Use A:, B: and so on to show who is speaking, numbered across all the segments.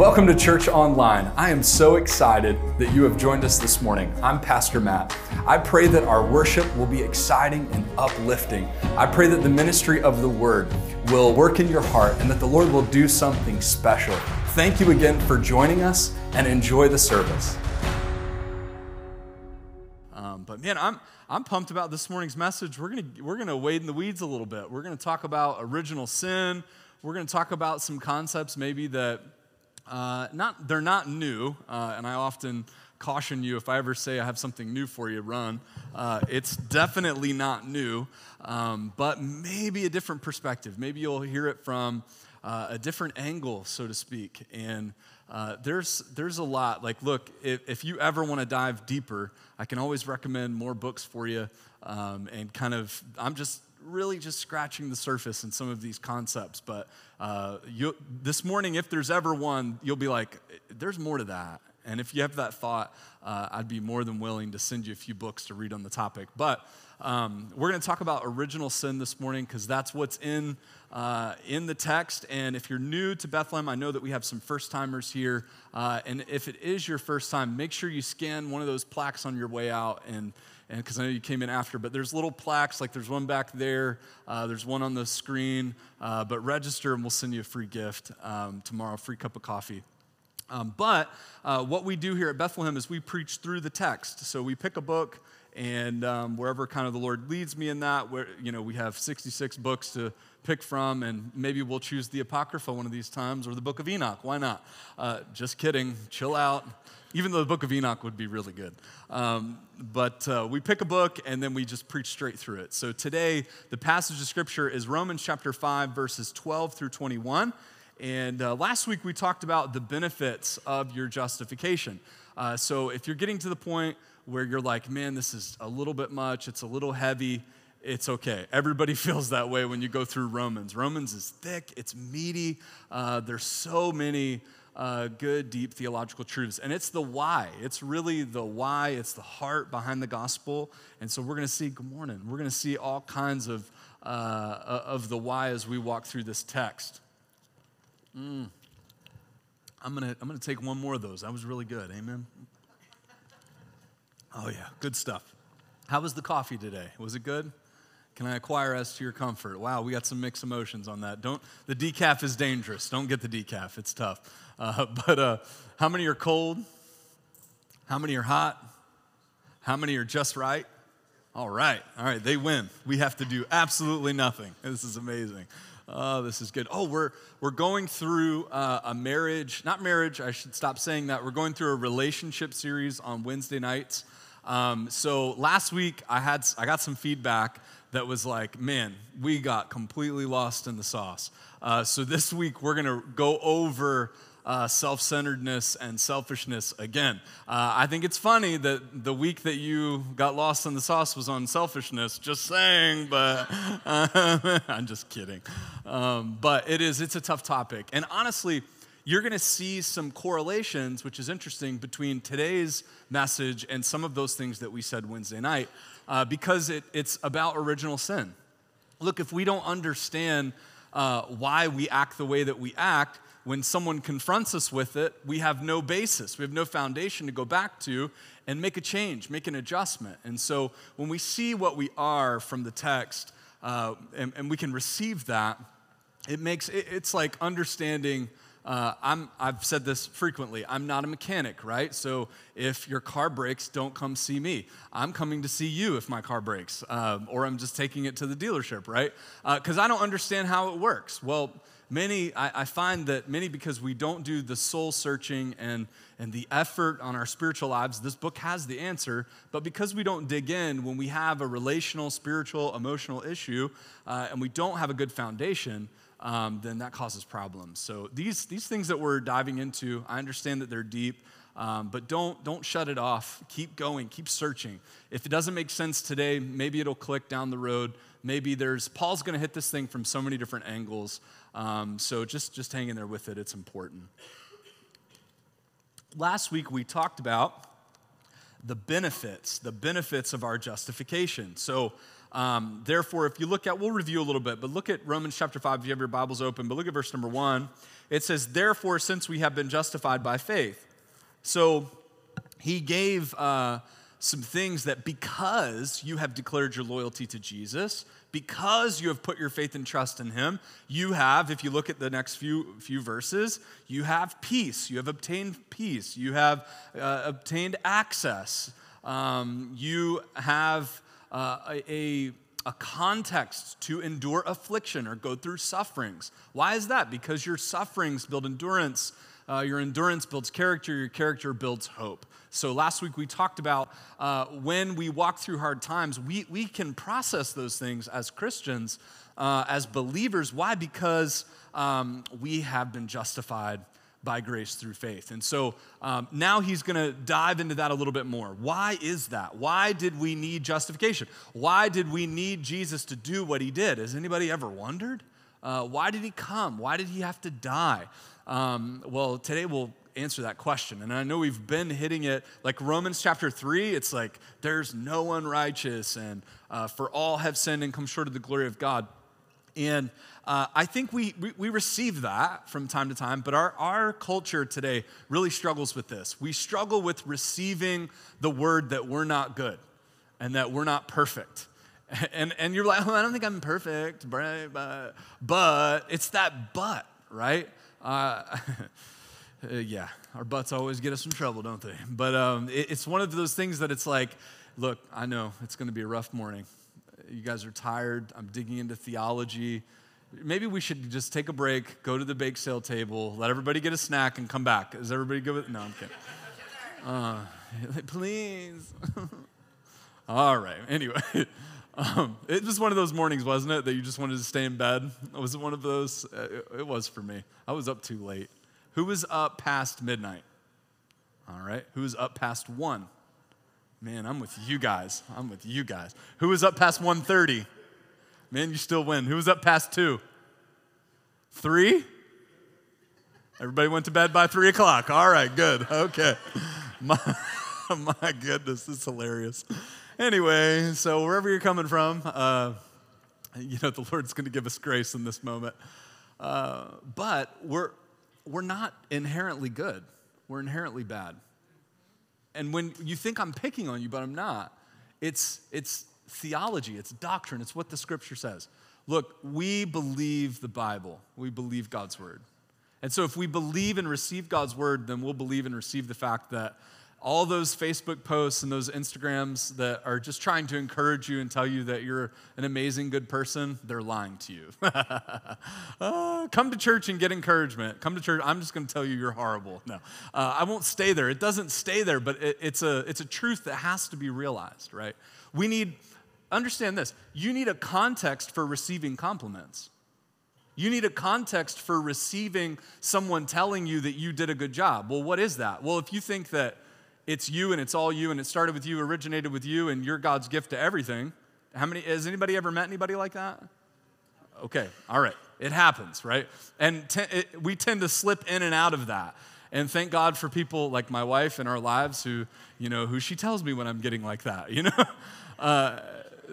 A: Welcome to Church Online. I am so excited that you have joined us this morning. I'm Pastor Matt. I pray that our worship will be exciting and uplifting. I pray that the ministry of the Word will work in your heart and that the Lord will do something special. Thank you again for joining us and enjoy the service. Um, but man, I'm I'm pumped about this morning's message. We're gonna we're gonna wade in the weeds a little bit. We're gonna talk about original sin. We're gonna talk about some concepts maybe that uh, not, they're not new, uh, and I often caution you if I ever say I have something new for you, run. Uh, it's definitely not new, um, but maybe a different perspective. Maybe you'll hear it from uh, a different angle, so to speak. And uh, there's, there's a lot. Like, look, if, if you ever want to dive deeper, I can always recommend more books for you. Um, and kind of, I'm just really just scratching the surface in some of these concepts. But uh, you, this morning, if there's ever one, you'll be like, there's more to that. And if you have that thought, uh, I'd be more than willing to send you a few books to read on the topic. But um, we're going to talk about original sin this morning because that's what's in, uh, in the text. And if you're new to Bethlehem, I know that we have some first timers here. Uh, and if it is your first time, make sure you scan one of those plaques on your way out and and because I know you came in after, but there's little plaques, like there's one back there, uh, there's one on the screen, uh, but register and we'll send you a free gift um, tomorrow, free cup of coffee. Um, but uh, what we do here at Bethlehem is we preach through the text. So we pick a book, and um, wherever kind of the Lord leads me in that, where you know we have 66 books to pick from, and maybe we'll choose the Apocrypha one of these times or the Book of Enoch. Why not? Uh, just kidding. Chill out even though the book of Enoch would be really good. Um, but uh, we pick a book and then we just preach straight through it. So today, the passage of scripture is Romans chapter 5, verses 12 through 21. And uh, last week we talked about the benefits of your justification. Uh, so if you're getting to the point where you're like, man, this is a little bit much, it's a little heavy, it's okay. Everybody feels that way when you go through Romans. Romans is thick, it's meaty, uh, there's so many uh, good, deep theological truths. And it's the why. It's really the why, it's the heart behind the gospel. And so we're going to see, good morning, we're going to see all kinds of, uh, of the why as we walk through this text. Mm. I'm going to I'm going to take one more of those. That was really good. Amen. Oh, yeah, good stuff. How was the coffee today? Was it good? Can I acquire us to your comfort? Wow, we got some mixed emotions on that. Don't the decaf is dangerous. Don't get the decaf. It's tough. Uh, but uh, how many are cold? How many are hot? How many are just right? All right, all right, they win. We have to do absolutely nothing. This is amazing. Oh, this is good. Oh, we're, we're going through uh, a marriage, not marriage, I should stop saying that. We're going through a relationship series on Wednesday nights. Um, so last week, I, had, I got some feedback that was like, man, we got completely lost in the sauce. Uh, so this week, we're to go over uh, self centeredness and selfishness again. Uh, I think it's funny that the week that you got lost in the sauce was on selfishness, just saying, but I'm just kidding. Um, but it is, it's a tough topic. And honestly, you're going to see some correlations, which is interesting, between today's message and some of those things that we said Wednesday night, uh, because it, it's about original sin. Look, if we don't understand uh, why we act the way that we act, when someone confronts us with it, we have no basis, we have no foundation to go back to and make a change, make an adjustment. And so when we see what we are from the text uh, and, and, we can receive that, it makes it, it's like understanding. Uh, I'm, I've said this frequently. I'm not a mechanic, right? So if your car breaks, don't come see me. I'm coming to see you if my car breaks, um, or I'm just taking it to the dealership, right? Because uh, I don't understand how it works. Well, many, I, I, find that many, because we don't do the soul searching and, and the effort on our spiritual lives, this book has the answer. But because we don't dig in when we have a relational, spiritual, emotional issue, uh, and we don't have a good foundation, um, then that causes problems. So these, these things that we're diving into, I understand that they're deep. Um, but don't, don't shut it off. Keep going, keep searching. If it doesn't make sense today, maybe it'll click down the road. Maybe there's, Paul's going to hit this thing from so many different angles. Um, so just, just hang in there with it, it's important. Last week we talked about the benefits, the benefits of our justification. So um, therefore, if you look at, we'll review a little bit, but look at Romans chapter 5 if you have your Bibles open, but look at verse number 1. It says, Therefore, since we have been justified by faith. So he gave uh, some things that because you have declared your loyalty to Jesus, because you have put your faith and trust in him, you have, if you look at the next few, few verses, you have peace. You have obtained peace. You have uh, obtained access. Um, you have uh, a, a context to endure affliction or go through sufferings. Why is that? Because your sufferings build endurance. Uh, your endurance builds character, your character builds hope. So, last week we talked about uh, when we walk through hard times, we, we can process those things as Christians, uh, as believers. Why? Because um, we have been justified by grace through faith. And so um, now he's going to dive into that a little bit more. Why is that? Why did we need justification? Why did we need Jesus to do what he did? Has anybody ever wondered? Uh, why did he come? Why did he have to die? Um, well, today we'll answer that question. And I know we've been hitting it like Romans chapter 3, it's like there's no one righteous, and uh, for all have sinned and come short of the glory of God. And uh, I think we, we, we, receive that from time to time, but our, our culture today really struggles with this. We struggle with receiving the word that we're not good and that we're not perfect. And, and you're like, oh, I don't think I'm perfect? But, but it's that but, right? Uh, yeah, our butts always get us in trouble, don't they? But um, it, it's one of those things that it's like, look, I know it's going to be a rough morning. You guys are tired. I'm digging into theology maybe we should just take a break, go to the bake sale table, let everybody get a snack, and come back. Is everybody good with? No, I'm kidding. Uh, please. All right. Anyway, um, it was one of those mornings, wasn't it, that you just wanted to stay in bed? Was it one of those? Uh, it was for me. I was up too late. Who was up past midnight? All right. Who was up past one? Man, I'm with you guys. I'm with you guys. Who was up past 1:30? Man, you still win. Who was up past two? Three? Everybody went to bed by three o'clock. All right, good. Okay. My, my goodness, this is hilarious. Anyway, so wherever you're coming from, uh, you know, the Lord's going to give us grace in this moment. Uh, but we're, we're not inherently good, we're inherently bad. And when you think I'm picking on you, but I'm not, it's, it's theology, it's doctrine, it's what the scripture says. Look, we believe the Bible, we believe God's word. And so if we believe and receive God's word, then we'll believe and receive the fact that all those Facebook posts and those Instagrams that are just trying to encourage you and tell you that you're an amazing, good person, they're lying to you. uh, come to church and get encouragement. Come to church. I'm just going to tell you you're horrible. No, uh, I won't stay there. It doesn't stay there, but it, it's, a, it's a truth that has to be realized, right? We need understand this you need a context for receiving compliments. You need a context for receiving someone telling you that you did a good job. Well, what is that? Well, if you think that it's you and it's all you and it started with you, originated with you, and you're God's gift to everything, how many, has anybody ever met anybody like that? Okay, all right. It happens, right? And it, we tend to slip in and out of that. And thank God for people like my wife in our lives who, you know, who she tells me when I'm getting like that, you know? Uh,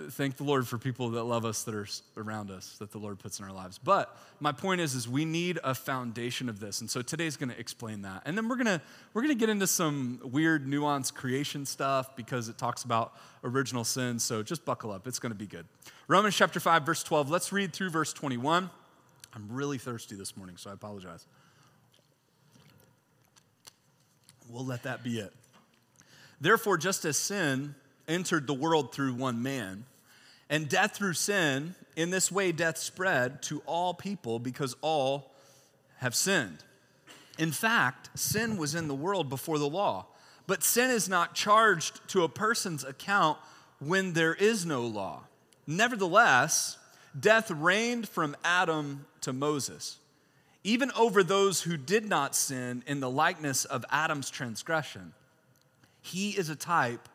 A: thank the Lord for people that love us that are around us, that the Lord puts in our lives. But my point is, is we need a foundation of this. And so today's going to explain that. And then we're going to we're going to get into some weird nuanced creation stuff because it talks about original sin. So just buckle up. It's going to be good. Romans chapter 5 verse 12. Let's read through verse 21. I'm really thirsty this morning, so I apologize. We'll let that be it. Therefore, just as sin entered the world through one man, and death through sin, in this way death spread to all people because all have sinned. In fact, sin was in the world before the law, but sin is not charged to a person's account when there is no law. Nevertheless, death reigned from Adam to Moses, even over those who did not sin in the likeness of Adam's transgression. He is a type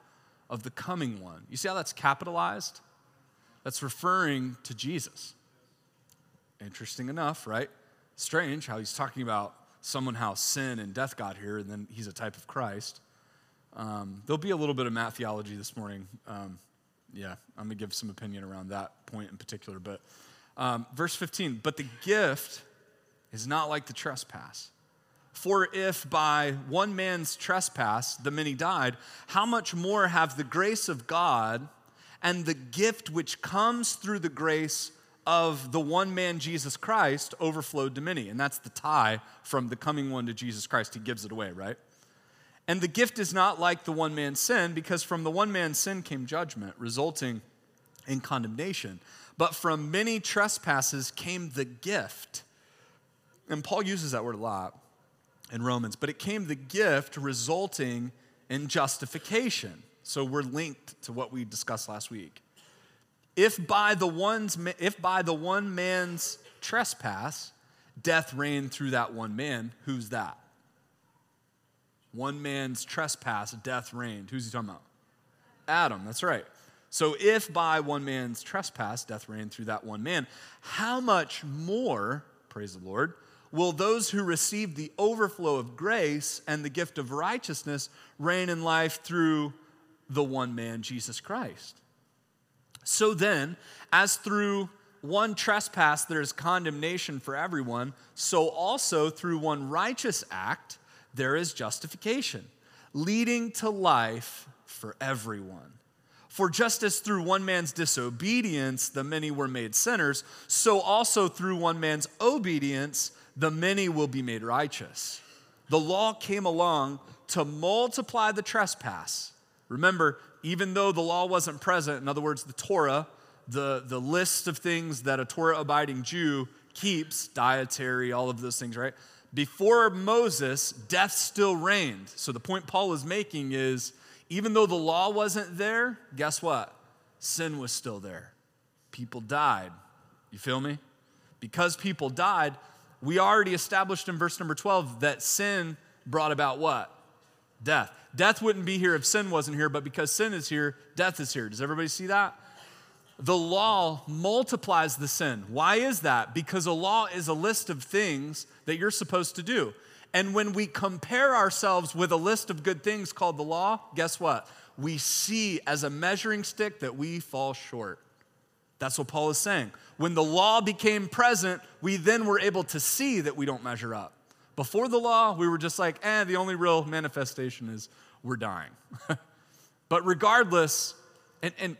A: of the coming one. You see how that's capitalized? That's referring to Jesus. Interesting enough, right? Strange how he's talking about someone how sin and death got here, and then he's a type of Christ. Um, there'll be a little bit of math theology this morning. Um, yeah, I'm gonna give some opinion around that point in particular. But um, verse 15, but the gift is not like the trespass. For if by one man's trespass the many died, how much more have the grace of God and the gift which comes through the grace of the one man Jesus Christ overflowed to many? And that's the tie from the coming one to Jesus Christ. He gives it away, right? And the gift is not like the one man's sin, because from the one man's sin came judgment, resulting in condemnation. But from many trespasses came the gift. And Paul uses that word a lot in Romans, but it came the gift resulting in justification. So we're linked to what we discussed last week. If by the one's if by the one man's trespass death reigned through that one man, who's that? One man's trespass death reigned. Who's he talking about? Adam, that's right. So if by one man's trespass death reigned through that one man, how much more, praise the Lord, will those who receive the overflow of grace and the gift of righteousness reign in life through the one man, Jesus Christ. So then, as through one trespass there is condemnation for everyone, so also through one righteous act there is justification, leading to life for everyone. For just as through one man's disobedience the many were made sinners, so also through one man's obedience the many will be made righteous. The law came along to multiply the trespass. Remember, even though the law wasn't present, in other words, the Torah, the, the list of things that a Torah abiding Jew keeps, dietary, all of those things, right? Before Moses, death still reigned. So the point Paul is making is even though the law wasn't there, guess what? Sin was still there. People died. You feel me? Because people died, we already established in verse number 12 that sin brought about what? Death. Death wouldn't be here if sin wasn't here, but because sin is here, death is here. Does everybody see that? The law multiplies the sin. Why is that? Because a law is a list of things that you're supposed to do. And when we compare ourselves with a list of good things called the law, guess what? We see as a measuring stick that we fall short. That's what Paul is saying. When the law became present, we then were able to see that we don't measure up. Before the law, we were just like, eh, the only real manifestation is we're dying. but regardless, and, and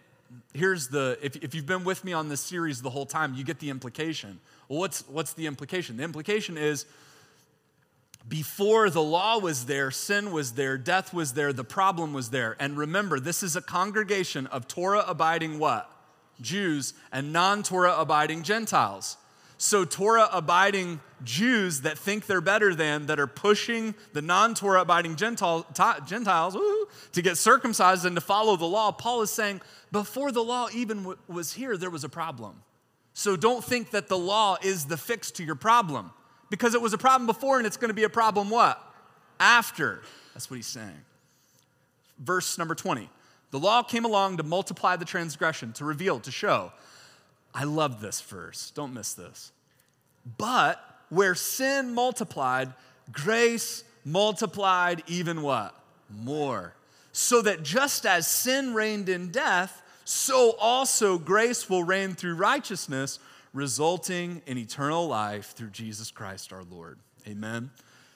A: here's the if, if you've been with me on this series the whole time, you get the implication. Well, what's, what's the implication? The implication is before the law was there, sin was there, death was there, the problem was there. And remember, this is a congregation of Torah abiding what? Jews and non Torah abiding Gentiles. So, Torah abiding Jews that think they're better than, that are pushing the non Torah abiding Gentiles woo, to get circumcised and to follow the law, Paul is saying, before the law even w- was here, there was a problem. So, don't think that the law is the fix to your problem because it was a problem before and it's going to be a problem what? After. That's what he's saying. Verse number 20. The law came along to multiply the transgression, to reveal, to show. I love this verse. Don't miss this. But where sin multiplied, grace multiplied even what? More. So that just as sin reigned in death, so also grace will reign through righteousness, resulting in eternal life through Jesus Christ our Lord. Amen.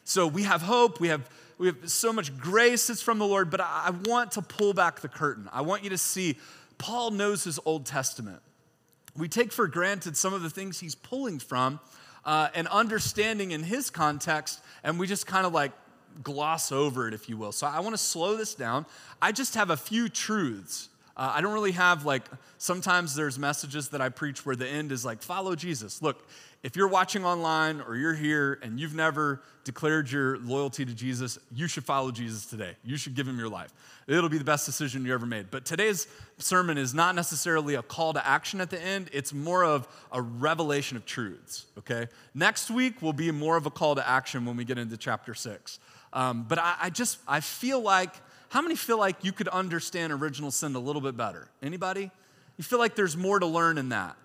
A: So we have hope, we have we have so much grace that's from the Lord, but I want to pull back the curtain. I want you to see Paul knows his Old Testament. We take for granted some of the things he's pulling from uh, and understanding in his context, and we just kind of like gloss over it, if you will. So I want to slow this down. I just have a few truths. Uh, I don't really have like, sometimes there's messages that I preach where the end is like, follow Jesus. Look, if you're watching online or you're here and you've never declared your loyalty to Jesus, you should follow Jesus today. You should give him your life. It'll be the best decision you ever made. But today's sermon is not necessarily a call to action at the end, it's more of a revelation of truths, okay? Next week will be more of a call to action when we get into chapter six. Um, but I, I just, I feel like, how many feel like you could understand original sin a little bit better? Anybody? You feel like there's more to learn in that?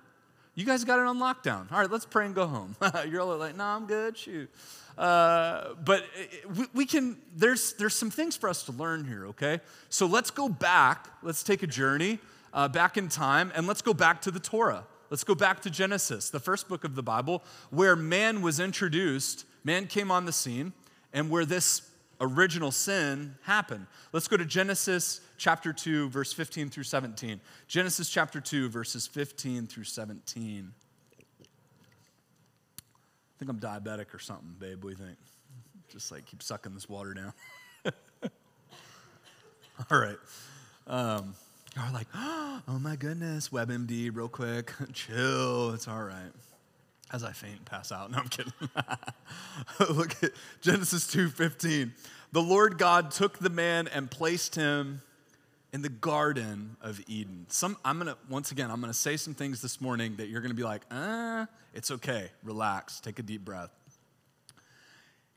A: You guys got it on lockdown. All right, let's pray and go home. You're all like, no, I'm good, shoot. Uh, but we, we, can, there's, there's some things for us to learn here, okay? So let's go back. Let's take a journey. uh, back in time and let's go back to the Torah. Let's go back to Genesis, the first book of the Bible, where man was introduced, man came on the scene, and where this original sin happened. Let's go to Genesis chapter 2, verse 15 through 17. Genesis chapter 2, verses 15 through 17. I think I'm diabetic or something, babe. You think? Just like keep sucking this water down. All right. Um, you're like, oh my goodness, WebMD, real quick, chill, it's all right. As I faint and pass out. No, I'm kidding. Look at Genesis 2:15. The Lord God took the man and placed him in the Garden of Eden. Some, I'm gonna, once again, I'm gonna say some things this morning that you're gonna be like, ah, it's okay, relax, take a deep breath.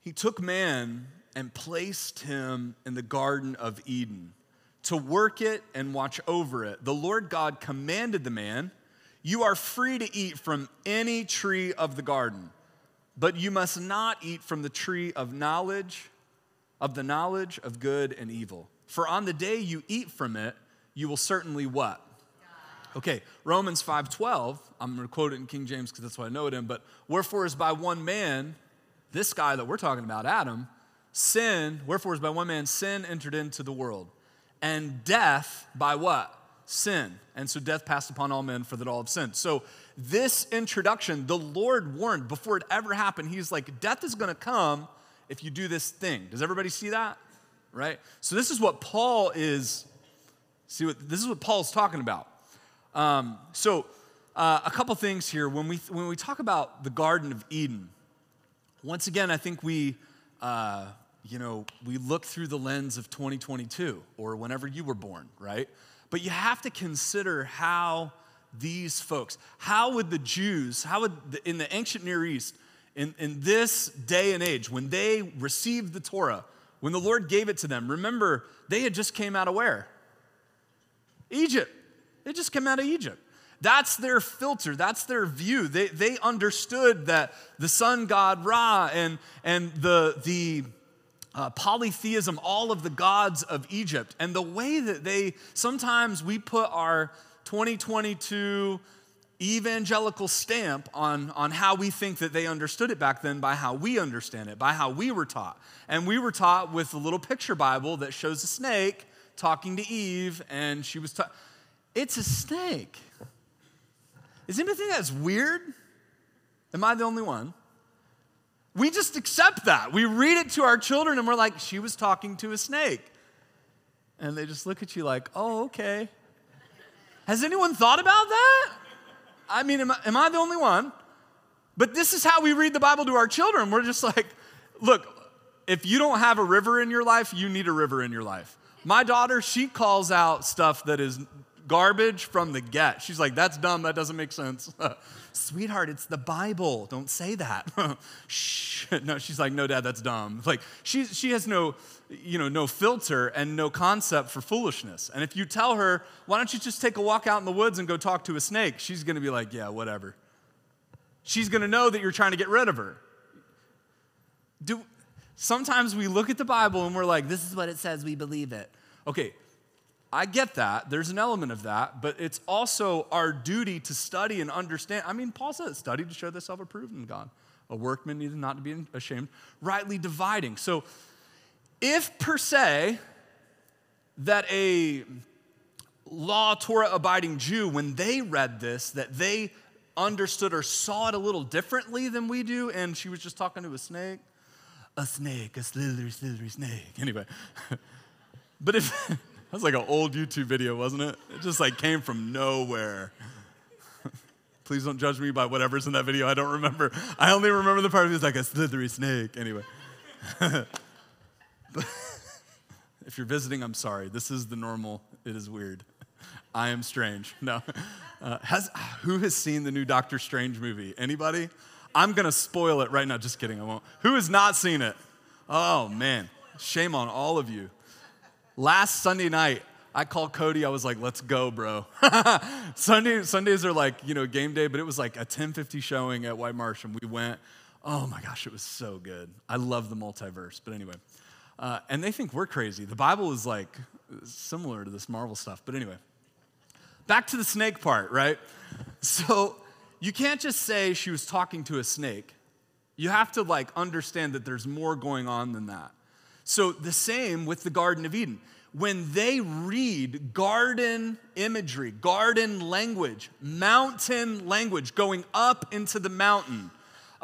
A: He took man and placed him in the Garden of Eden to work it and watch over it. The Lord God commanded the man, You are free to eat from any tree of the garden, but you must not eat from the tree of knowledge, of the knowledge of good and evil. For on the day you eat from it, you will certainly what? Okay, Romans 5:12, I'm going to quote it in King James because that's what I know it in, but wherefore is by one man, this guy that we're talking about, Adam, sin, wherefore is by one man sin entered into the world and death by what? Sin. And so death passed upon all men for that all have sinned. So this introduction, the Lord warned before it ever happened, he's like, death is gonna come if you do this thing. Does everybody see that? Right? So this is what Paul is, see what this is what Paul's talking about. Um, so uh, a couple things here. When we when we talk about the Garden of Eden, once again, I think we uh, you know, we look through the lens of 2022 or whenever you were born, right? But you have to consider how these folks, how would the Jews, how would the, in the ancient Near East, in, in this day and age, when they received the Torah, when the Lord gave it to them, remember, they had just came out of where? Egypt. They just came out of Egypt. That's their filter, that's their view. They, they understood that the sun god Ra and, and the, the uh, polytheism, all of the gods of Egypt. And the way that they, sometimes we put our 2022 evangelical stamp on, on how we think that they understood it back then by how we understand it, by how we were taught. And we were taught with a little picture Bible that shows a snake talking to Eve, and she was taught, it's a snake. Is anybody think that's weird? Am I the only one? We just accept that. We read it to our children and we're like, she was talking to a snake. And they just look at you like, oh, okay. Has anyone thought about that? I mean, am I, am I the only one? But this is how we read the Bible to our children. We're just like, look, if you don't have a river in your life, you need a river in your life. My daughter, she calls out stuff that is garbage from the get. She's like, that's dumb, that doesn't make sense. Sweetheart, it's the Bible. Don't say that. Shh. No, she's like, no, dad, that's dumb. Like, she, she has no, you know, no filter and no concept for foolishness. And if you tell her, why don't you just take a walk out in the woods and go talk to a snake, she's gonna be like, yeah, whatever. She's gonna know that you're trying to get rid of her. Do, sometimes we look at the Bible and we're like, this is what it says, we believe it. Okay, I get that. There's an element of that, but it's also our duty to study and understand. I mean, Paul says, study to show thyself approved in God. A workman needed not to be ashamed, rightly dividing. So, if per se, that a law Torah abiding Jew, when they read this, that they understood or saw it a little differently than we do, and she was just talking to a snake, a snake, a slithery, slithery snake. Anyway, but if that was like an old YouTube video, wasn't it? It just like came from nowhere. Please don't judge me by whatever's in that video. I don't remember. I only remember the part of it's like a slithery snake. Anyway. if you're visiting, I'm sorry. This is the normal. It is weird. I am strange. No. Uh, has, who has seen the new Doctor Strange movie? Anybody? I'm going to spoil it right now. Just kidding, I won't. Who has not seen it? Oh, man. Shame on all of you. Last Sunday night, I called Cody. I was like, "Let's go, bro." Sunday Sundays are like you know game day, but it was like a 10:50 showing at White Marsh, and we went. Oh my gosh, it was so good. I love the multiverse. But anyway, uh, and they think we're crazy. The Bible is like similar to this Marvel stuff. But anyway, back to the snake part, right? So you can't just say she was talking to a snake. You have to like understand that there's more going on than that. So the same with the Garden of Eden. When they read garden imagery, garden language, mountain language, going up into the mountain,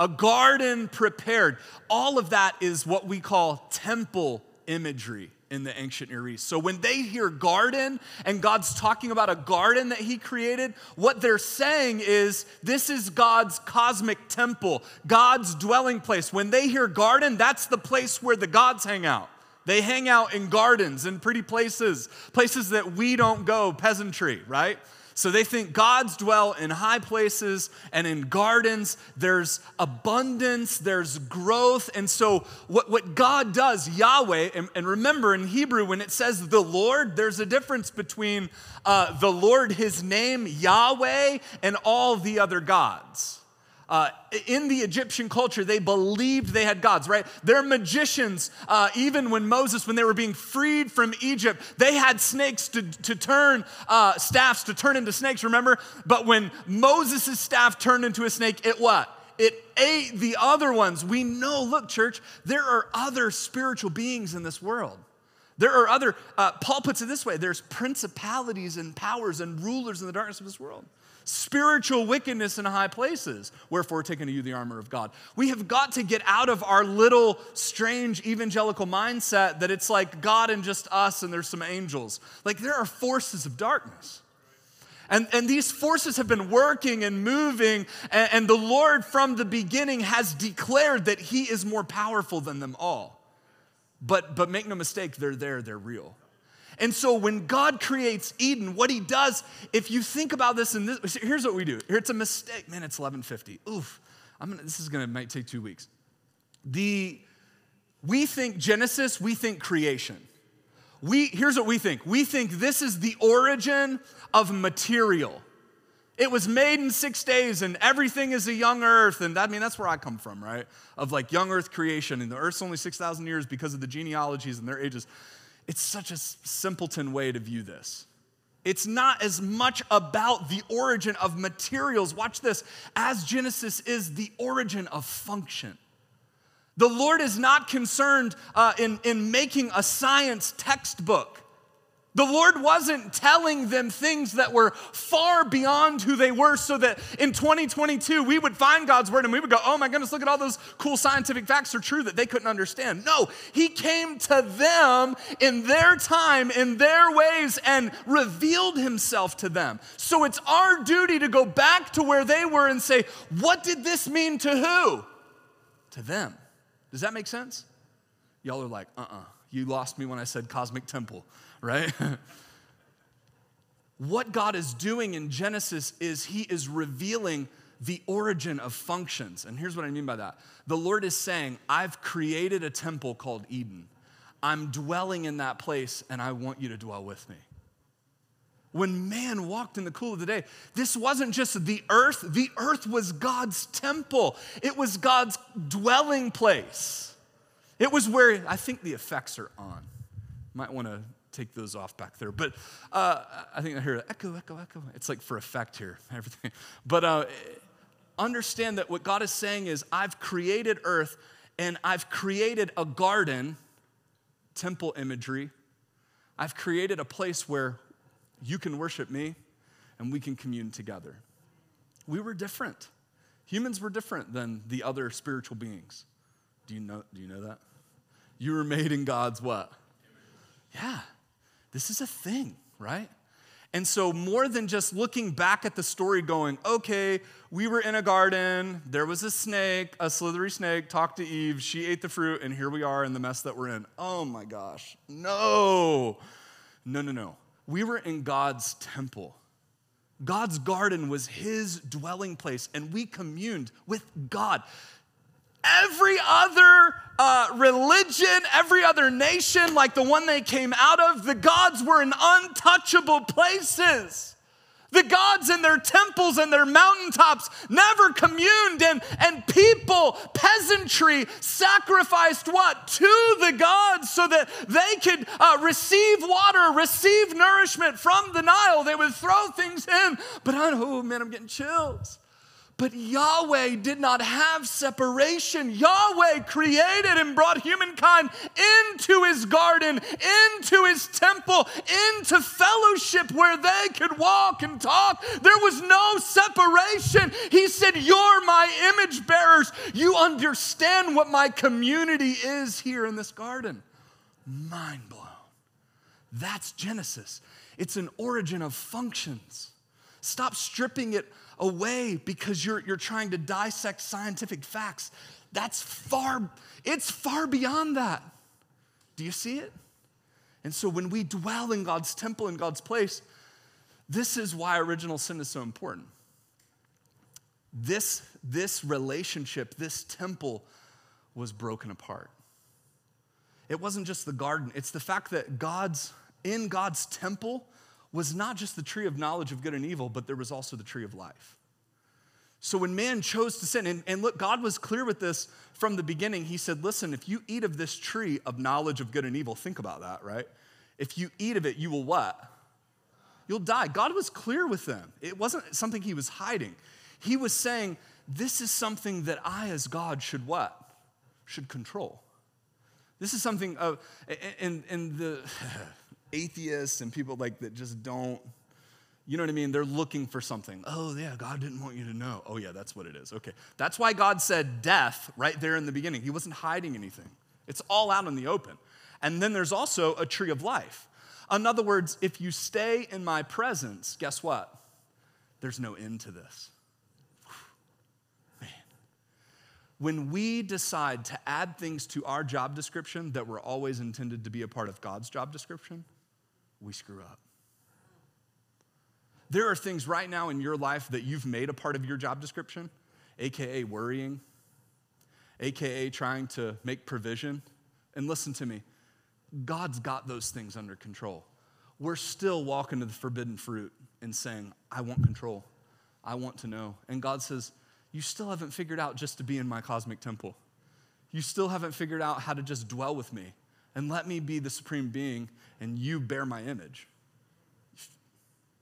A: a garden prepared, all of that is what we call temple imagery in the ancient Near East. So when they hear garden and God's talking about a garden that He created, what they're saying is this is God's cosmic temple, God's dwelling place. When they hear garden, that's the place where the gods hang out. They hang out in gardens and pretty places, places that we don't go, peasantry, right? So they think gods dwell in high places and in gardens. There's abundance, there's growth. And so, what, what God does, Yahweh, and, and remember in Hebrew, when it says the Lord, there's a difference between uh, the Lord, his name, Yahweh, and all the other gods. Uh, in the Egyptian culture, they believed they had gods, right? They're magicians. Uh, even when Moses, when they were being freed from Egypt, they had snakes to, to turn, uh, staffs to turn into snakes, remember? But when Moses' staff turned into a snake, it what? It ate the other ones. We know, look, church, there are other spiritual beings in this world. There are other, uh, Paul puts it this way there's principalities and powers and rulers in the darkness of this world spiritual wickedness in high places. Wherefore, take unto you the armor of God. We have got to get out of our little strange evangelical mindset that it's like God and just us and there's some angels. Like there are forces of darkness. And, and these forces have been working and moving, and, and the Lord from the beginning has declared that He is more powerful than them all. But, but make no mistake, they're there, they're real. And so when God creates Eden, what he does, if you think about this, and this, here's what we do. Here it's a mistake. Man, it's 1150. Oof. I'm gonna, this is gonna might take two weeks. The we think Genesis, we think creation. We here's what we think. We think this is the origin of material. It was made in six days, and everything is a young earth. And I mean, that's where I come from, right? Of like young earth creation. And the earth's only 6,000 years because of the genealogies and their ages. It's such a simpleton way to view this. It's not as much about the origin of materials, watch this, as Genesis is the origin of function. The Lord is not concerned uh, in, in making a science textbook. The Lord wasn't telling them things that were far beyond who they were so that in 2022 we would find God's word and we would go, oh my goodness, look at all those cool scientific facts are true that they couldn't understand. No, He came to them in their time, in their ways, and revealed Himself to them. So it's our duty to go back to where they were and say, what did this mean to who? To them. Does that make sense? Y'all are like, uh uh-uh. uh you lost me when I said cosmic temple right? what God is doing in Genesis is He is revealing the origin of functions. And here's what I mean by that the Lord is saying, I've created a temple called Eden. I'm dwelling in that place, and I want you to dwell with me. When man walked in the cool of the day, this wasn't just the earth, the earth was God's temple, it was God's dwelling place. It was where I think the effects are on. Might want to take those off back there. But uh, I think I hear echo, echo, echo. It's like for effect here, everything. But uh, understand that what God is saying is, I've created earth and I've created a garden, temple imagery. I've created a place where you can worship me and we can commune together. We were different. Humans were different than the other spiritual beings. Do you know, do you know that? You were made in God's what? Yeah. This is a thing, right? And so, more than just looking back at the story, going, okay, we were in a garden, there was a snake, a slithery snake, talked to Eve, she ate the fruit, and here we are in the mess that we're in. Oh my gosh, no. No, no, no. We were in God's temple. God's garden was his dwelling place, and we communed with God. Every other uh, religion, every other nation, like the one they came out of, the gods were in untouchable places. The gods in their temples and their mountaintops never communed, and, and people, peasantry, sacrificed what? To the gods so that they could uh, receive water, receive nourishment from the Nile. They would throw things in. But I know, oh man, I'm getting chills. But Yahweh did not have separation. Yahweh created and brought humankind into his garden, into his temple, into fellowship where they could walk and talk. There was no separation. He said, You're my image bearers. You understand what my community is here in this garden. Mind blown. That's Genesis. It's an origin of functions. Stop stripping it away because you're, you're trying to dissect scientific facts. That's far, it's far beyond that. Do you see it? And so when we dwell in God's temple, in God's place, this is why original sin is so important. This, this relationship, this temple was broken apart. It wasn't just the garden, it's the fact that God's, in God's temple, was not just the tree of knowledge of good and evil, but there was also the tree of life. So when man chose to sin, and, and look, God was clear with this from the beginning. He said, Listen, if you eat of this tree of knowledge of good and evil, think about that, right? If you eat of it, you will what? You'll die. God was clear with them. It wasn't something he was hiding. He was saying, This is something that I, as God, should what? Should control. This is something of, and, and the atheists and people like that just don't, you know what I mean? They're looking for something. Oh, yeah, God didn't want you to know. Oh, yeah, that's what it is. Okay. That's why God said death right there in the beginning. He wasn't hiding anything, it's all out in the open. And then there's also a tree of life. In other words, if you stay in my presence, guess what? There's no end to this. Man. When we decide to add things to our job description that were always intended to be a part of God's job description, we screw up. There are things right now in your life that you've made a part of your job description, AKA worrying, AKA trying to make provision. And listen to me, God's got those things under control. We're still walking to the forbidden fruit and saying, I want control. I want to know. And God says, You still haven't figured out just to be in my cosmic temple. You still haven't figured out how to just dwell with me and let me be the supreme being and you bear my image.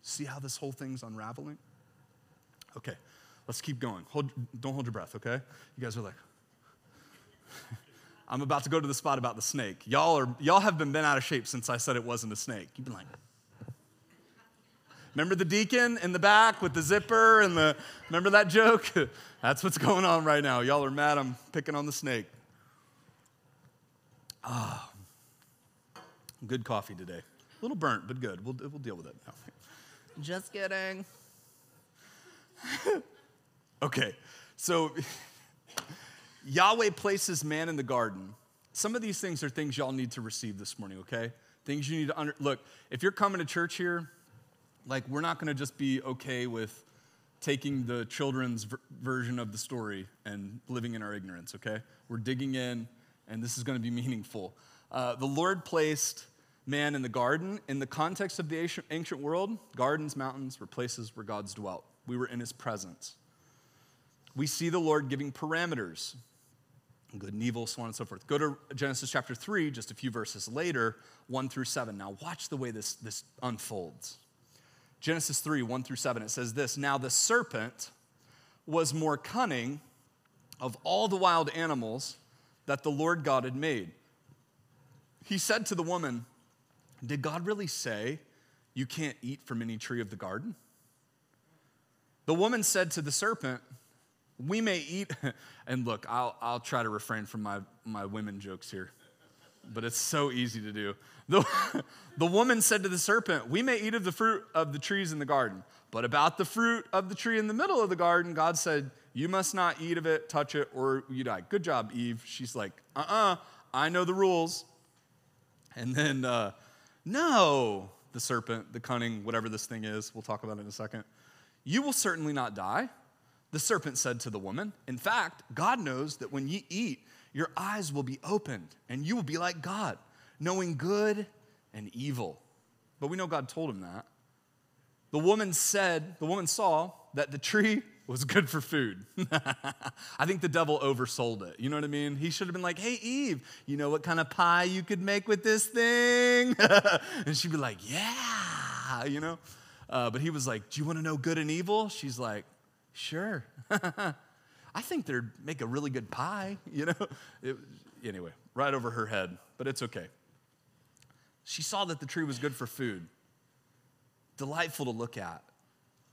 A: See how this whole thing's unraveling? Okay, let's keep going. Hold, don't hold your breath, okay? You guys are like, I'm about to go to the spot about the snake. Y'all, are, y'all have been bent out of shape since I said it wasn't a snake. You've been like, remember the deacon in the back with the zipper and the, remember that joke? That's what's going on right now. Y'all are mad I'm picking on the snake. Ah, good coffee today. A little burnt, but good. We'll, we'll deal with it now. Just kidding. okay, so Yahweh places man in the garden. Some of these things are things y'all need to receive this morning, okay? Things you need to under look, if you're coming to church here, like we're not gonna just be okay with taking the children's ver- version of the story and living in our ignorance, okay? We're digging in, and this is gonna be meaningful. Uh, the Lord placed man in the garden. In the context of the ancient world, gardens, mountains were places where gods dwelt. We were in his presence. We see the Lord giving parameters good and evil, so on and so forth. Go to Genesis chapter 3, just a few verses later, 1 through 7. Now, watch the way this, this unfolds. Genesis 3, 1 through 7, it says this Now the serpent was more cunning of all the wild animals that the Lord God had made. He said to the woman, did God really say you can't eat from any tree of the garden? The woman said to the serpent, We may eat, and look, I'll, I'll try to refrain from my, my women jokes here, but it's so easy to do. The, the woman said to the serpent, We may eat of the fruit of the trees in the garden, but about the fruit of the tree in the middle of the garden, God said, You must not eat of it, touch it, or you die. Good job, Eve. She's like, Uh uh-uh, uh I know the rules. And then, uh, no, the serpent, the cunning, whatever this thing is, we'll talk about it in a second. You will certainly not die. The serpent said to the woman, In fact, God knows that when ye eat, your eyes will be opened, and you will be like God, knowing good and evil. But we know God told him that. The woman said, the woman saw that the tree was good for food. I think the devil oversold it. You know what I mean? He should have been like, hey, Eve, you know what kind of pie you could make with this thing? and she'd be like, yeah, you know? Uh, but he was like, do you want to know good and evil? She's like, sure. I think they'd make a really good pie, you know? It, anyway, right over her head, but it's okay. She saw that the tree was good for food, delightful to look at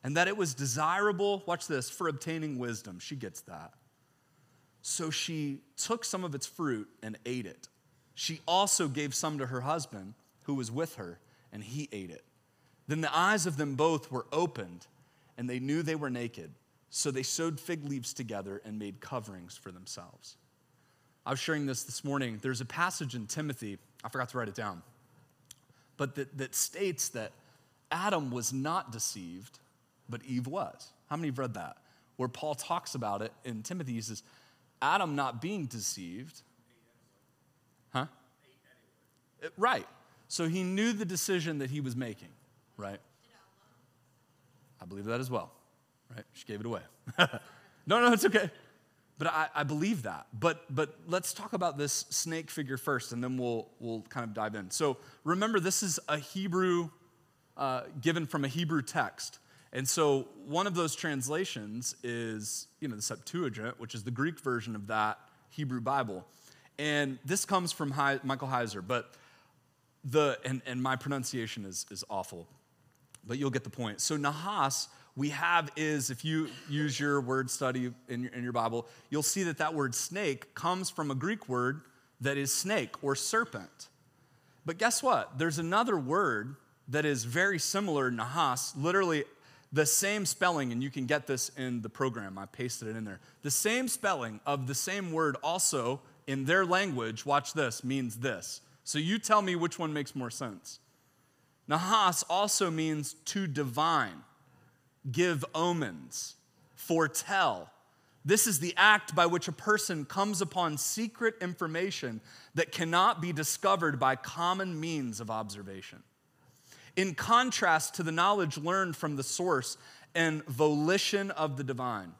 A: and that it was desirable, watch this, for obtaining wisdom. She gets that. So she took some of its fruit and ate it. She also gave some to her husband who was with her, and he ate it. Then the eyes of them both were opened, and they knew they were naked. So they sewed fig leaves together and made coverings for themselves. I was sharing this this morning. There's a passage in Timothy, I forgot to write it down, but that, that states that Adam was not deceived but Eve was. How many have read that? Where Paul talks about it in Timothy, he says, Adam not being deceived. Huh? It, right. So he knew the decision that he was making, right? I believe that as well, right? She gave it away. no, no, it's okay. But I, I, believe that. But, but let's talk about this snake figure first, and then we'll, we'll kind of dive in. So remember, this is a Hebrew, uh, given from a Hebrew text. And so one of those translations is, you know, the Septuagint, which is the Greek version of that Hebrew Bible. And this comes from He- Michael Heiser, but the, and, and my pronunciation is, is awful, but you'll get the point. So Nahas, we have is, if you use your word study in your, in your Bible, you'll see that that word snake comes from a Greek word that is snake or serpent. But guess what? There's another word that is very similar, Nahas, literally the same spelling, and you can get this in the program, I pasted it in there. The same spelling of the same word also in their language, watch this, means this. So you tell me which one makes more sense. Nahas also means to divine, give omens, foretell. This is the act by which a person comes upon secret information that cannot be discovered by common means of observation in contrast to the knowledge learned from the source and volition of the divine.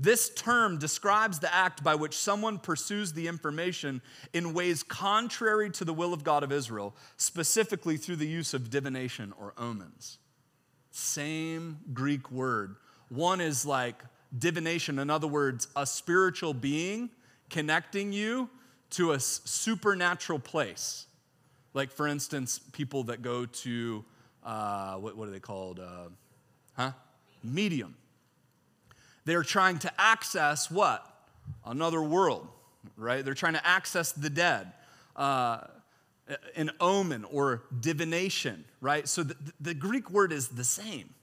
A: This term describes the act by which someone pursues the information in ways contrary to the will of God of Israel, specifically through the use of divination or omens. Same Greek word. One is like divination, in other words, a spiritual being connecting you to a supernatural place. Like, for instance, people that go to, uh, what, what are they called? Uh, huh? Medium. They're trying to access what? Another world, right? They're trying to access the dead. Uh, an omen or divination, right? So the, the Greek word is the same.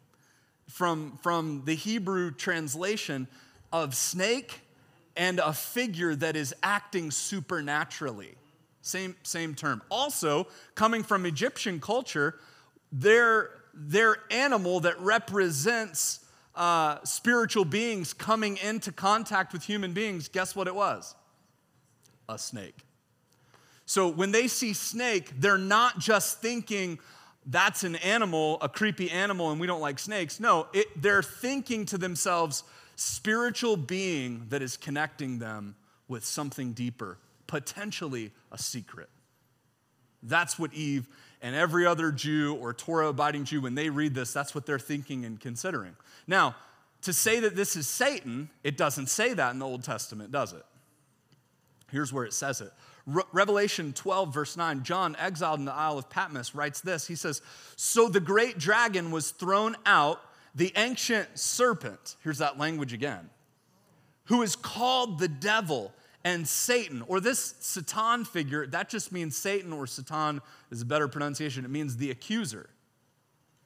A: From, from the Hebrew translation of snake and a figure that is acting supernaturally. Same, same term. Also, coming from Egyptian culture, their, their animal that represents uh, spiritual beings coming into contact with human beings, guess what it was? A snake. So when they see snake, they're not just thinking, that's an animal, a creepy animal, and we don't like snakes. No, it, they're thinking to themselves, spiritual being that is connecting them with something deeper, potentially a secret. That's what Eve and every other Jew or Torah abiding Jew, when they read this, that's what they're thinking and considering. Now, to say that this is Satan, it doesn't say that in the Old Testament, does it? Here's where it says it. Re- Revelation 12, verse 9, John, exiled in the Isle of Patmos, writes this. He says, So the great dragon was thrown out, the ancient serpent, here's that language again, who is called the devil and Satan, or this Satan figure, that just means Satan or Satan is a better pronunciation. It means the accuser.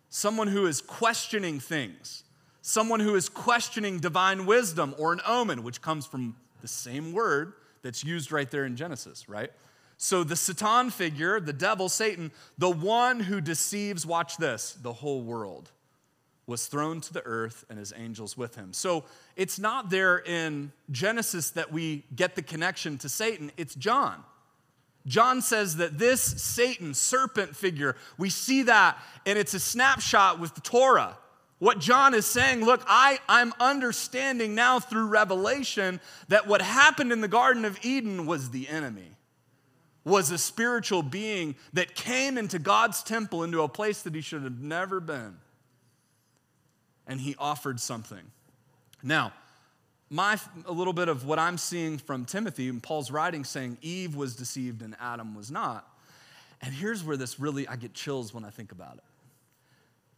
A: Someone who is questioning things, someone who is questioning divine wisdom or an omen, which comes from the same word that's used right there in Genesis, right? So the Satan figure, the devil, Satan, the one who deceives, watch this, the whole world was thrown to the earth and his angels with him. So it's not there in Genesis that we get the connection to Satan, it's John. John says that this Satan, serpent figure, we see that, and it's a snapshot with the Torah. What John is saying, look, I, I'm understanding now through revelation that what happened in the Garden of Eden was the enemy, was a spiritual being that came into God's temple, into a place that he should have never been. And he offered something. Now, my a little bit of what I'm seeing from Timothy and Paul's writing saying Eve was deceived and Adam was not. And here's where this really I get chills when I think about it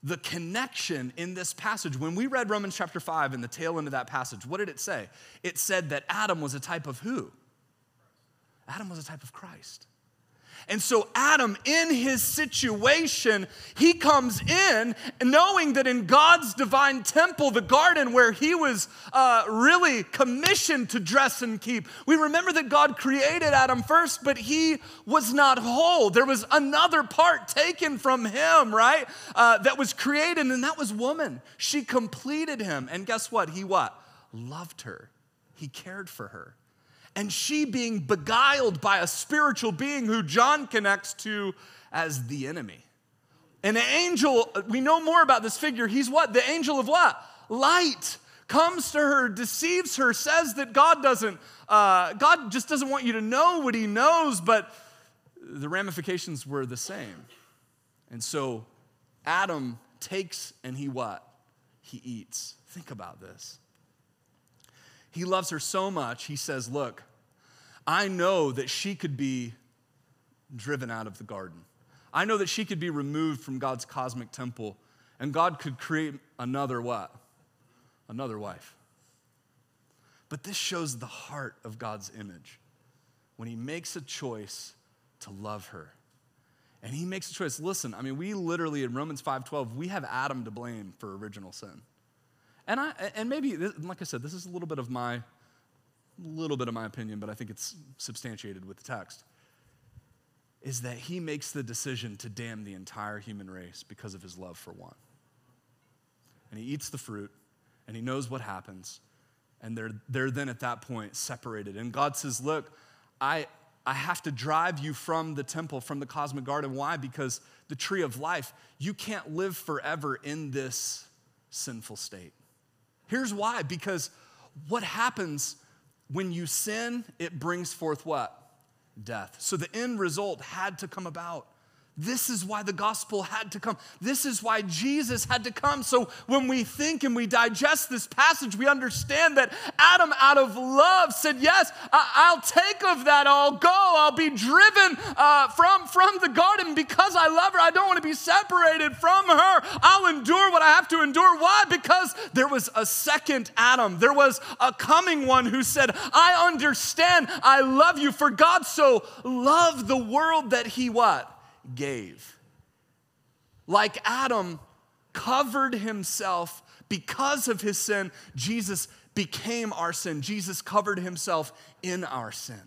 A: the connection in this passage. When we read Romans chapter 5 in the tail end of that passage, what did it say? It said that Adam was a type of who? Adam was a type of Christ. And so, Adam, in his situation, he comes in knowing that in God's divine temple, the garden where he was uh, really commissioned to dress and keep, we remember that God created Adam first, but he was not whole. There was another part taken from him, right? Uh, that was created, and that was woman. She completed him. And guess what? He what? Loved her, he cared for her and she being beguiled by a spiritual being who John connects to as the enemy. An angel, we know more about this figure. He's what? The angel of what? Light. Comes to her, deceives her, says that God doesn't, uh, God just doesn't want you to know what he knows, but the ramifications were the same. And so Adam takes and he what? He eats. Think about this. He loves her so much, he says, Look, I know that she could be driven out of the garden. I know that she could be removed from God's cosmic temple, and God could create another what? Another wife. But this shows the heart of God's image when He makes a choice to love her. And he makes a choice. Listen, I mean, we literally in Romans 5:12, we have Adam to blame for original sin. And, I, and maybe, like I said, this is a little bit of my, little bit of my opinion, but I think it's substantiated with the text, is that he makes the decision to damn the entire human race because of his love for one. And he eats the fruit, and he knows what happens, and they're, they're then at that point separated. And God says, Look, I, I have to drive you from the temple, from the cosmic garden. Why? Because the tree of life, you can't live forever in this sinful state. Here's why because what happens when you sin, it brings forth what? Death. So the end result had to come about. This is why the gospel had to come. This is why Jesus had to come. So when we think and we digest this passage, we understand that Adam, out of love, said, Yes, I'll take of that. I'll go. I'll be driven uh, from, from the garden because I love her. I don't want to be separated from her. I'll endure what I have to endure. Why? Because there was a second Adam. There was a coming one who said, I understand. I love you. For God so loved the world that he what? Gave. Like Adam covered himself because of his sin, Jesus became our sin. Jesus covered himself in our sin.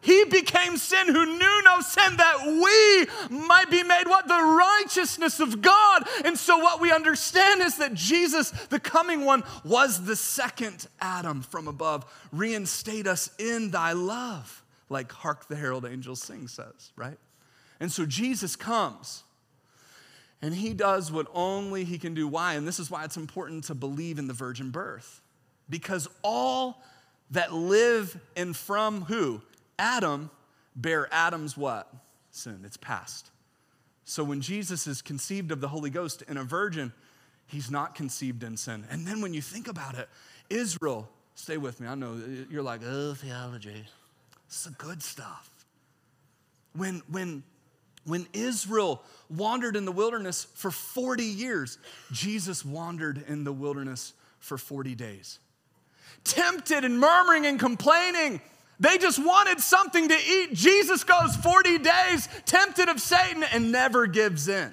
A: He became sin who knew no sin that we might be made what? The righteousness of God. And so, what we understand is that Jesus, the coming one, was the second Adam from above. Reinstate us in thy love, like Hark the Herald Angels Sing says, right? And so Jesus comes and he does what only he can do. Why? And this is why it's important to believe in the virgin birth. Because all that live and from who? Adam bear Adam's what? Sin. It's past. So when Jesus is conceived of the Holy Ghost in a virgin, he's not conceived in sin. And then when you think about it, Israel, stay with me. I know you're like, oh, theology. It's the good stuff. When, when when Israel wandered in the wilderness for 40 years, Jesus wandered in the wilderness for 40 days. Tempted and murmuring and complaining, they just wanted something to eat. Jesus goes 40 days, tempted of Satan, and never gives in.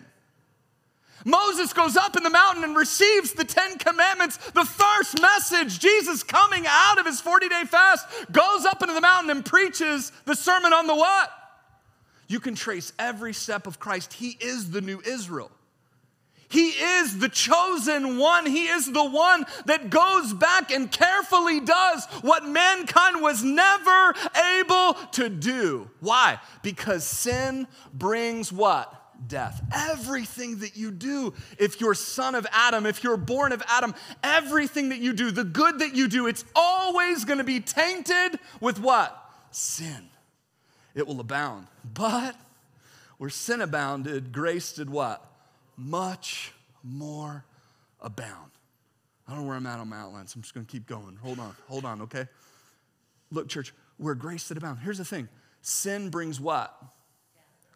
A: Moses goes up in the mountain and receives the Ten Commandments, the first message. Jesus, coming out of his 40 day fast, goes up into the mountain and preaches the Sermon on the what? You can trace every step of Christ. He is the new Israel. He is the chosen one. He is the one that goes back and carefully does what mankind was never able to do. Why? Because sin brings what? death. Everything that you do, if you're son of Adam, if you're born of Adam, everything that you do, the good that you do, it's always going to be tainted with what? Sin. It will abound. But where sin abounded, grace did what? Much more abound. I don't know where I'm at on my outline, so I'm just to keep going. Hold on, hold on, okay? Look, church, where grace did abound. Here's the thing sin brings what?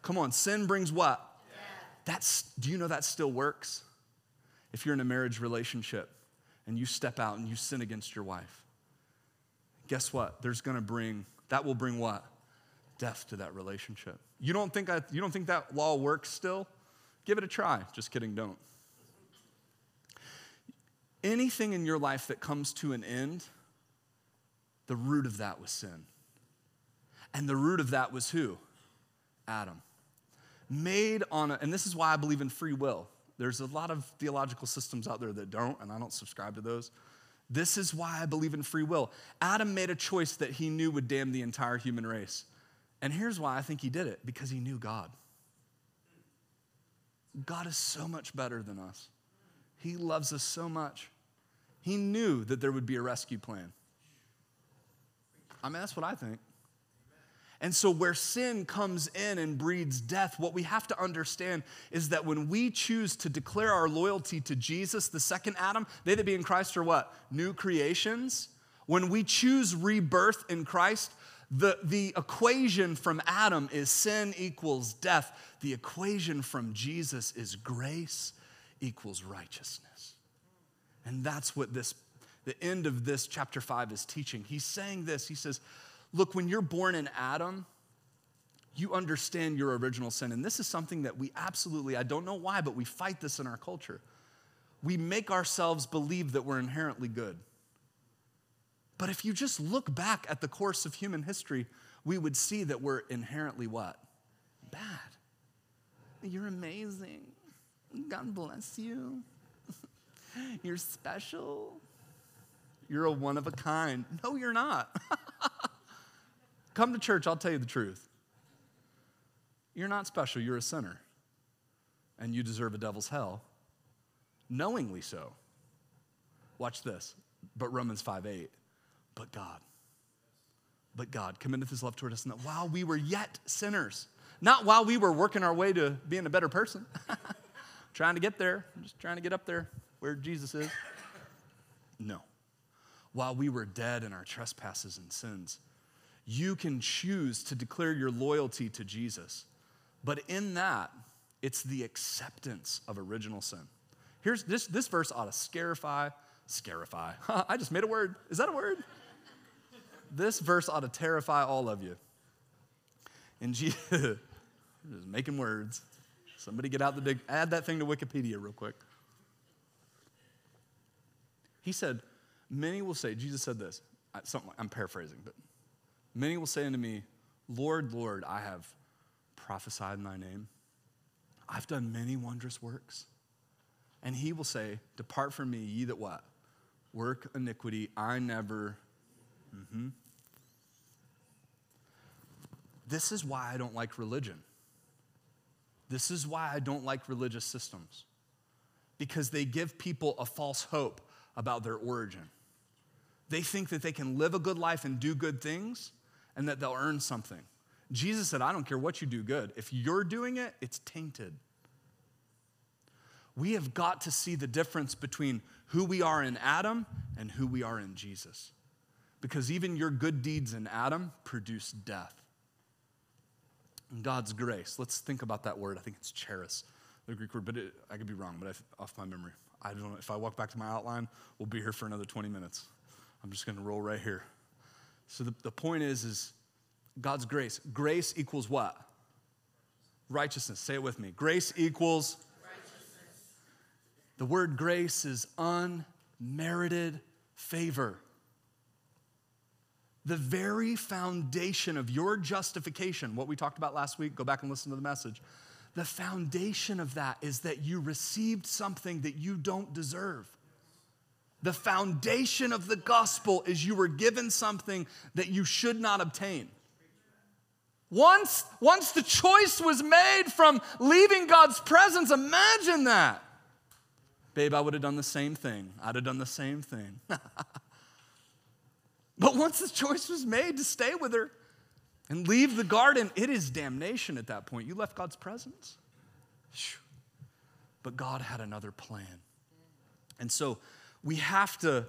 A: Come on, sin brings what? That's, do you know that still works? If you're in a marriage relationship and you step out and you sin against your wife, guess what? There's gonna bring, that will bring what? Death to that relationship. You don't think, I, you don't think that law works still? Give it a try. Just kidding, don't. Anything in your life that comes to an end, the root of that was sin. And the root of that was who? Adam. Made on a, and this is why I believe in free will. There's a lot of theological systems out there that don't, and I don't subscribe to those. This is why I believe in free will. Adam made a choice that he knew would damn the entire human race. And here's why I think he did it because he knew God. God is so much better than us. He loves us so much. He knew that there would be a rescue plan. I mean, that's what I think. And so, where sin comes in and breeds death, what we have to understand is that when we choose to declare our loyalty to Jesus, the second Adam, they that be in Christ are what? New creations. When we choose rebirth in Christ, the, the equation from Adam is sin equals death. The equation from Jesus is grace equals righteousness. And that's what this, the end of this chapter five is teaching. He's saying this. He says, Look, when you're born in Adam, you understand your original sin. And this is something that we absolutely, I don't know why, but we fight this in our culture. We make ourselves believe that we're inherently good. But if you just look back at the course of human history, we would see that we're inherently what? Bad. You're amazing. God bless you. You're special. You're a one of a kind. No, you're not. Come to church, I'll tell you the truth. You're not special, you're a sinner. And you deserve a devil's hell, knowingly so. Watch this. But Romans 5 8. But God. But God commendeth his love toward us, and that while we were yet sinners, not while we were working our way to being a better person, trying to get there, just trying to get up there where Jesus is. No. While we were dead in our trespasses and sins, you can choose to declare your loyalty to Jesus. But in that, it's the acceptance of original sin. Here's this, this verse ought to scarify, scarify. I just made a word. Is that a word? This verse ought to terrify all of you. And Jesus, just making words. Somebody get out the big, add that thing to Wikipedia real quick. He said, Many will say, Jesus said this, something, I'm paraphrasing, but Many will say unto me, Lord, Lord, I have prophesied in thy name. I've done many wondrous works. And he will say, Depart from me, ye that what? Work iniquity. I never. Mm-hmm. This is why I don't like religion. This is why I don't like religious systems. Because they give people a false hope about their origin. They think that they can live a good life and do good things, and that they'll earn something. Jesus said, I don't care what you do good. If you're doing it, it's tainted. We have got to see the difference between who we are in Adam and who we are in Jesus. Because even your good deeds in Adam produce death. And God's grace, let's think about that word. I think it's charis, the Greek word, but it, I could be wrong, but I, off my memory. I don't know. If I walk back to my outline, we'll be here for another 20 minutes. I'm just going to roll right here. So the, the point is, is God's grace. Grace equals what? Righteousness. Say it with me. Grace equals The word grace is unmerited favor. The very foundation of your justification, what we talked about last week, go back and listen to the message. The foundation of that is that you received something that you don't deserve. The foundation of the gospel is you were given something that you should not obtain. Once, once the choice was made from leaving God's presence, imagine that. Babe, I would have done the same thing. I'd have done the same thing. but once the choice was made to stay with her and leave the garden, it is damnation at that point. You left God's presence. But God had another plan. And so we have to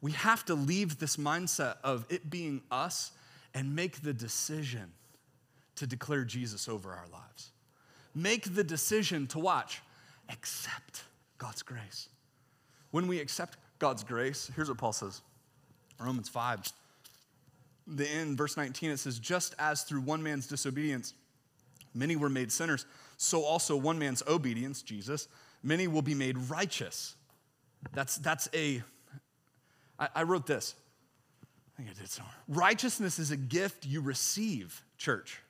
A: we have to leave this mindset of it being us and make the decision to declare Jesus over our lives. Make the decision to watch, accept God's grace. When we accept God's grace, here's what Paul says Romans 5. The end, verse 19, it says, Just as through one man's disobedience many were made sinners, so also one man's obedience, Jesus, many will be made righteous. That's, that's a, I, I wrote this. I think I did somewhere. Righteousness is a gift you receive, church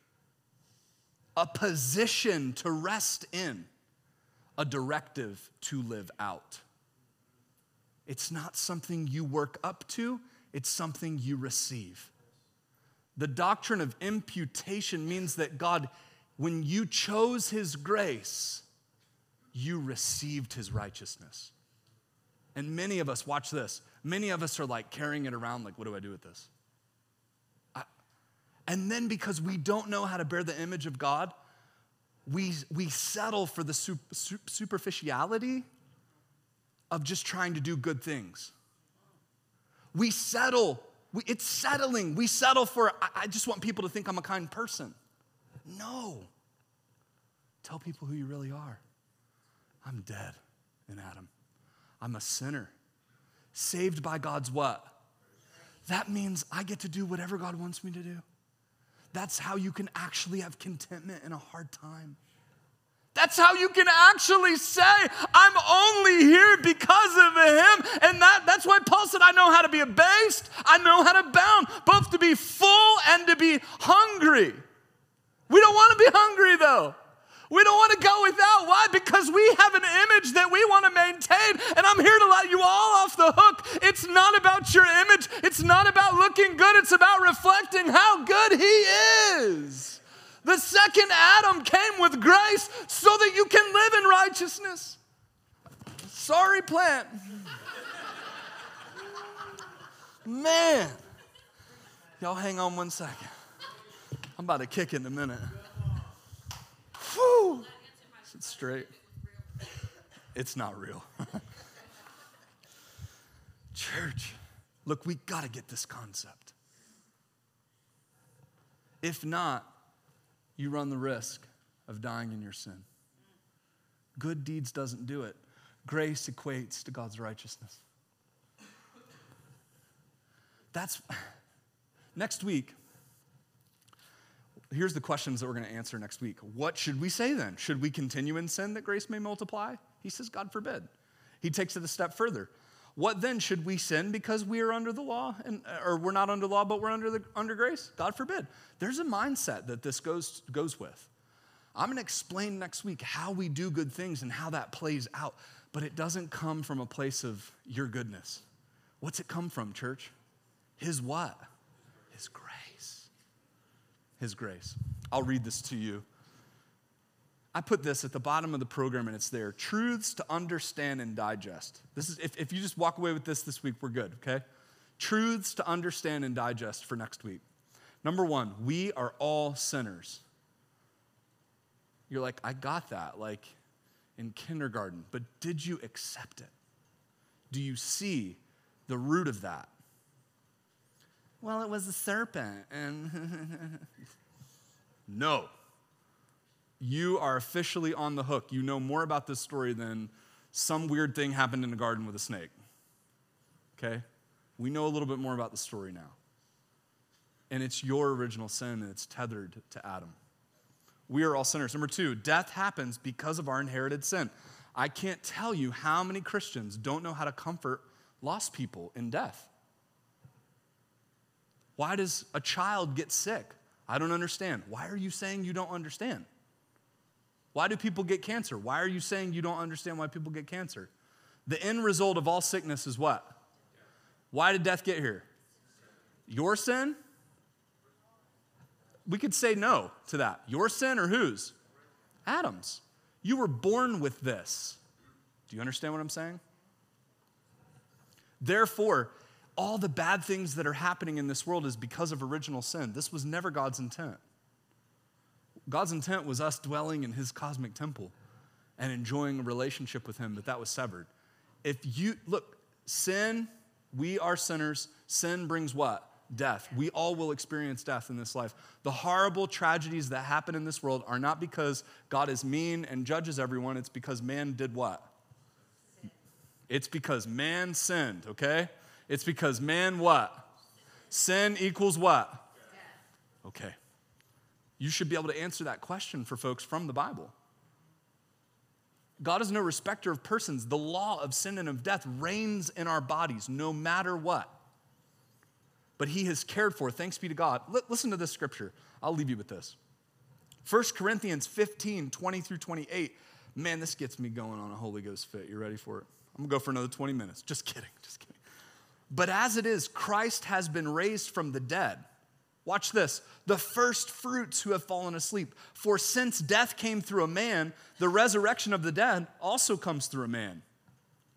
A: a position to rest in, a directive to live out. It's not something you work up to, it's something you receive. The doctrine of imputation means that God, when you chose His grace, you received His righteousness. And many of us, watch this, many of us are like carrying it around, like, what do I do with this? And then because we don't know how to bear the image of God, we, we settle for the superficiality of just trying to do good things. We settle, we, it's settling. We settle for, I, I just want people to think I'm a kind person. No. Tell people who you really are. I'm dead in Adam. I'm a sinner. Saved by God's what? That means I get to do whatever God wants me to do. That's how you can actually have contentment in a hard time. That's how you can actually say, I'm only here because of him. And that, that's why Paul said, I know how to be abased, I know how to bound, both to be full and to be hungry. We don't want to be hungry though. We don't want to go without. Why? Because we have an image that we want to maintain. And I'm here to let you all off the hook. It's not about your image, it's not about looking good, it's about reflecting how good He is. The second Adam came with grace so that you can live in righteousness. Sorry, plant. Man. Y'all hang on one second. I'm about to kick in a minute. Whew. Sit straight. It's not real. Church, look, we got to get this concept. If not, you run the risk of dying in your sin. Good deeds doesn't do it. Grace equates to God's righteousness. That's next week here's the questions that we're going to answer next week. What should we say then? Should we continue in sin that grace may multiply? He says, God forbid. He takes it a step further. What then should we sin because we are under the law and or we're not under law but we're under the under grace? God forbid. There's a mindset that this goes goes with. I'm going to explain next week how we do good things and how that plays out, but it doesn't come from a place of your goodness. What's it come from, church? His what? His grace. His grace. I'll read this to you. I put this at the bottom of the program and it's there truths to understand and digest. This is, if, if you just walk away with this this week, we're good, okay? Truths to understand and digest for next week. Number one, we are all sinners. You're like, I got that, like in kindergarten, but did you accept it? Do you see the root of that? Well, it was a serpent. And no. You are officially on the hook. You know more about this story than some weird thing happened in the garden with a snake. Okay? We know a little bit more about the story now. And it's your original sin, and it's tethered to Adam. We are all sinners. Number two, death happens because of our inherited sin. I can't tell you how many Christians don't know how to comfort lost people in death. Why does a child get sick? I don't understand. Why are you saying you don't understand? Why do people get cancer? Why are you saying you don't understand why people get cancer? The end result of all sickness is what? Why did death get here? Your sin? we could say no to that. Your sin or whose? Adam's. You were born with this. Do you understand what I'm saying? Therefore, all the bad things that are happening in this world is because of original sin. This was never God's intent. God's intent was us dwelling in his cosmic temple and enjoying a relationship with him, but that was severed. If you look, sin, we are sinners. Sin brings what? Death. We all will experience death in this life. The horrible tragedies that happen in this world are not because God is mean and judges everyone, it's because man did what? It's because man sinned, okay? It's because man what? Sin equals what? Okay. You should be able to answer that question for folks from the Bible. God is no respecter of persons. The law of sin and of death reigns in our bodies no matter what. But he has cared for, thanks be to God. L- listen to this scripture. I'll leave you with this. 1 Corinthians 15, 20 through 28. Man, this gets me going on a Holy Ghost fit. You ready for it? I'm gonna go for another 20 minutes. Just kidding, just kidding. But as it is, Christ has been raised from the dead. Watch this the first fruits who have fallen asleep. For since death came through a man, the resurrection of the dead also comes through a man.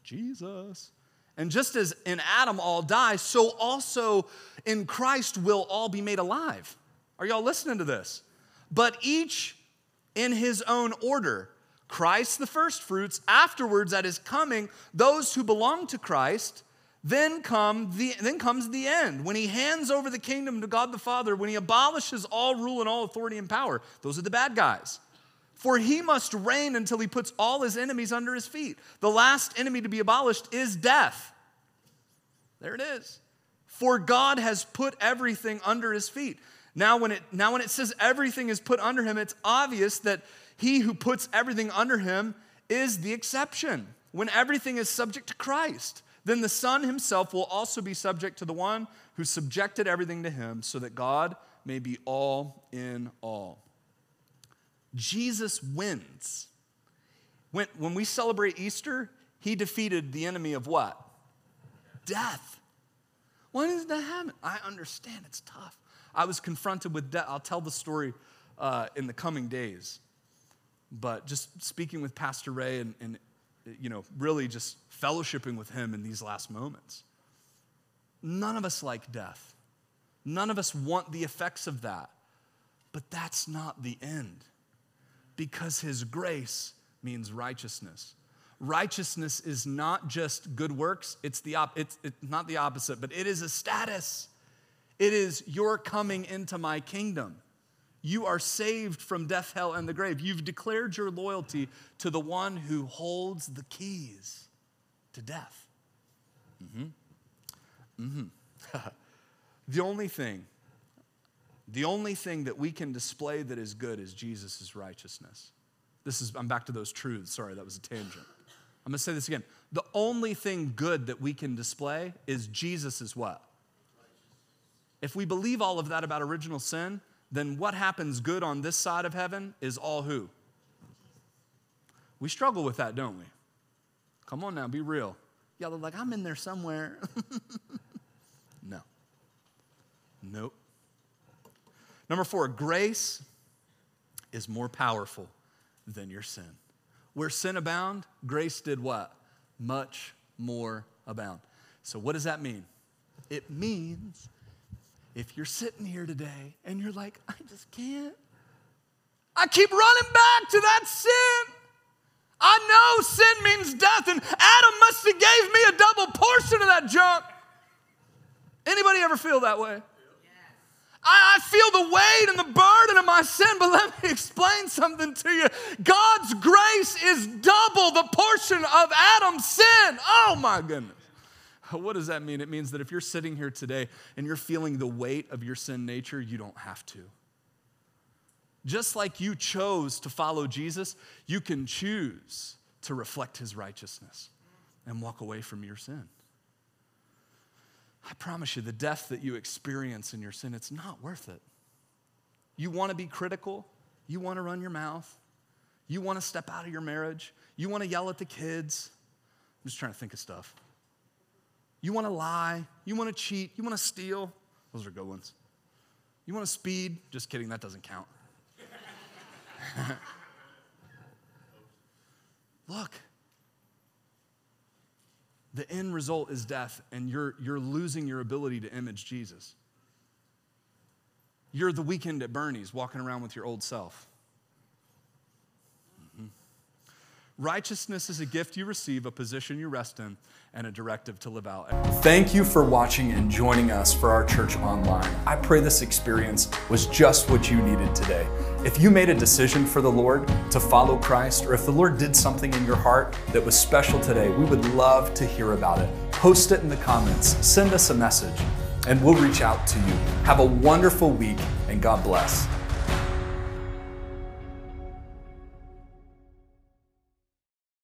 A: Jesus. And just as in Adam all die, so also in Christ will all be made alive. Are y'all listening to this? But each in his own order. Christ the first fruits, afterwards at his coming, those who belong to Christ then, come the, then comes the end when he hands over the kingdom to God the Father, when he abolishes all rule and all authority and power. Those are the bad guys. For he must reign until he puts all his enemies under his feet. The last enemy to be abolished is death. There it is. For God has put everything under his feet. Now when, it, now, when it says everything is put under him, it's obvious that he who puts everything under him is the exception when everything is subject to Christ then the Son himself will also be subject to the one who subjected everything to him, so that God may be all in all. Jesus wins. When, when we celebrate Easter, he defeated the enemy of what? Death. Why does that happen? I understand it's tough. I was confronted with death. I'll tell the story uh, in the coming days. But just speaking with Pastor Ray and, and you know, really just fellowshipping with Him in these last moments. None of us like death. None of us want the effects of that. But that's not the end because His grace means righteousness. Righteousness is not just good works, it's, the op- it's, it's not the opposite, but it is a status. It is your coming into my kingdom. You are saved from death, hell, and the grave. You've declared your loyalty to the one who holds the keys to death. Mm-hmm. Mm-hmm. the only thing, the only thing that we can display that is good is Jesus' righteousness. This is, I'm back to those truths. Sorry, that was a tangent. I'm gonna say this again. The only thing good that we can display is Jesus what? If we believe all of that about original sin, then what happens good on this side of heaven is all who? We struggle with that, don't we? Come on now, be real. Y'all are like, I'm in there somewhere. no. Nope. Number four, grace is more powerful than your sin. Where sin abound, grace did what? Much more abound. So, what does that mean? It means if you're sitting here today and you're like, I just can't, I keep running back to that sin. I know sin means death, and Adam must have gave me a double portion of that junk. Anybody ever feel that way? I, feel the weight and the burden of my sin, but let me explain something to you. God's grace is double the portion of Adam's sin. Oh my goodness. What does that mean? It means that if you're sitting here today and you're feeling the weight of your sin nature, you don't have to. Just like you chose to follow Jesus, you can choose to reflect his righteousness and walk away from your sin. I promise you, the death that you experience in your sin, it's not worth it. You want to be critical, you want to run your mouth, you want to step out of your marriage, you want to yell at the kids. I'm just trying to think of stuff. You want to lie, you want to cheat, you want to steal. Those are good ones. You want to speed? Just kidding, that doesn't count. Look, the end result is death, and you're, you're losing your ability to image Jesus. You're the weekend at Bernie's walking around with your old self. Mm-hmm. Righteousness is a gift you receive, a position you rest in, and a directive to live out. Thank you for watching and joining us for our church online. I pray this experience was just what you needed today. If you made a decision for the Lord to follow Christ, or if the Lord did something in your heart that was special today, we would love to hear about it. Post it in the comments, send us a message, and we'll reach out to you. Have a wonderful week, and God bless.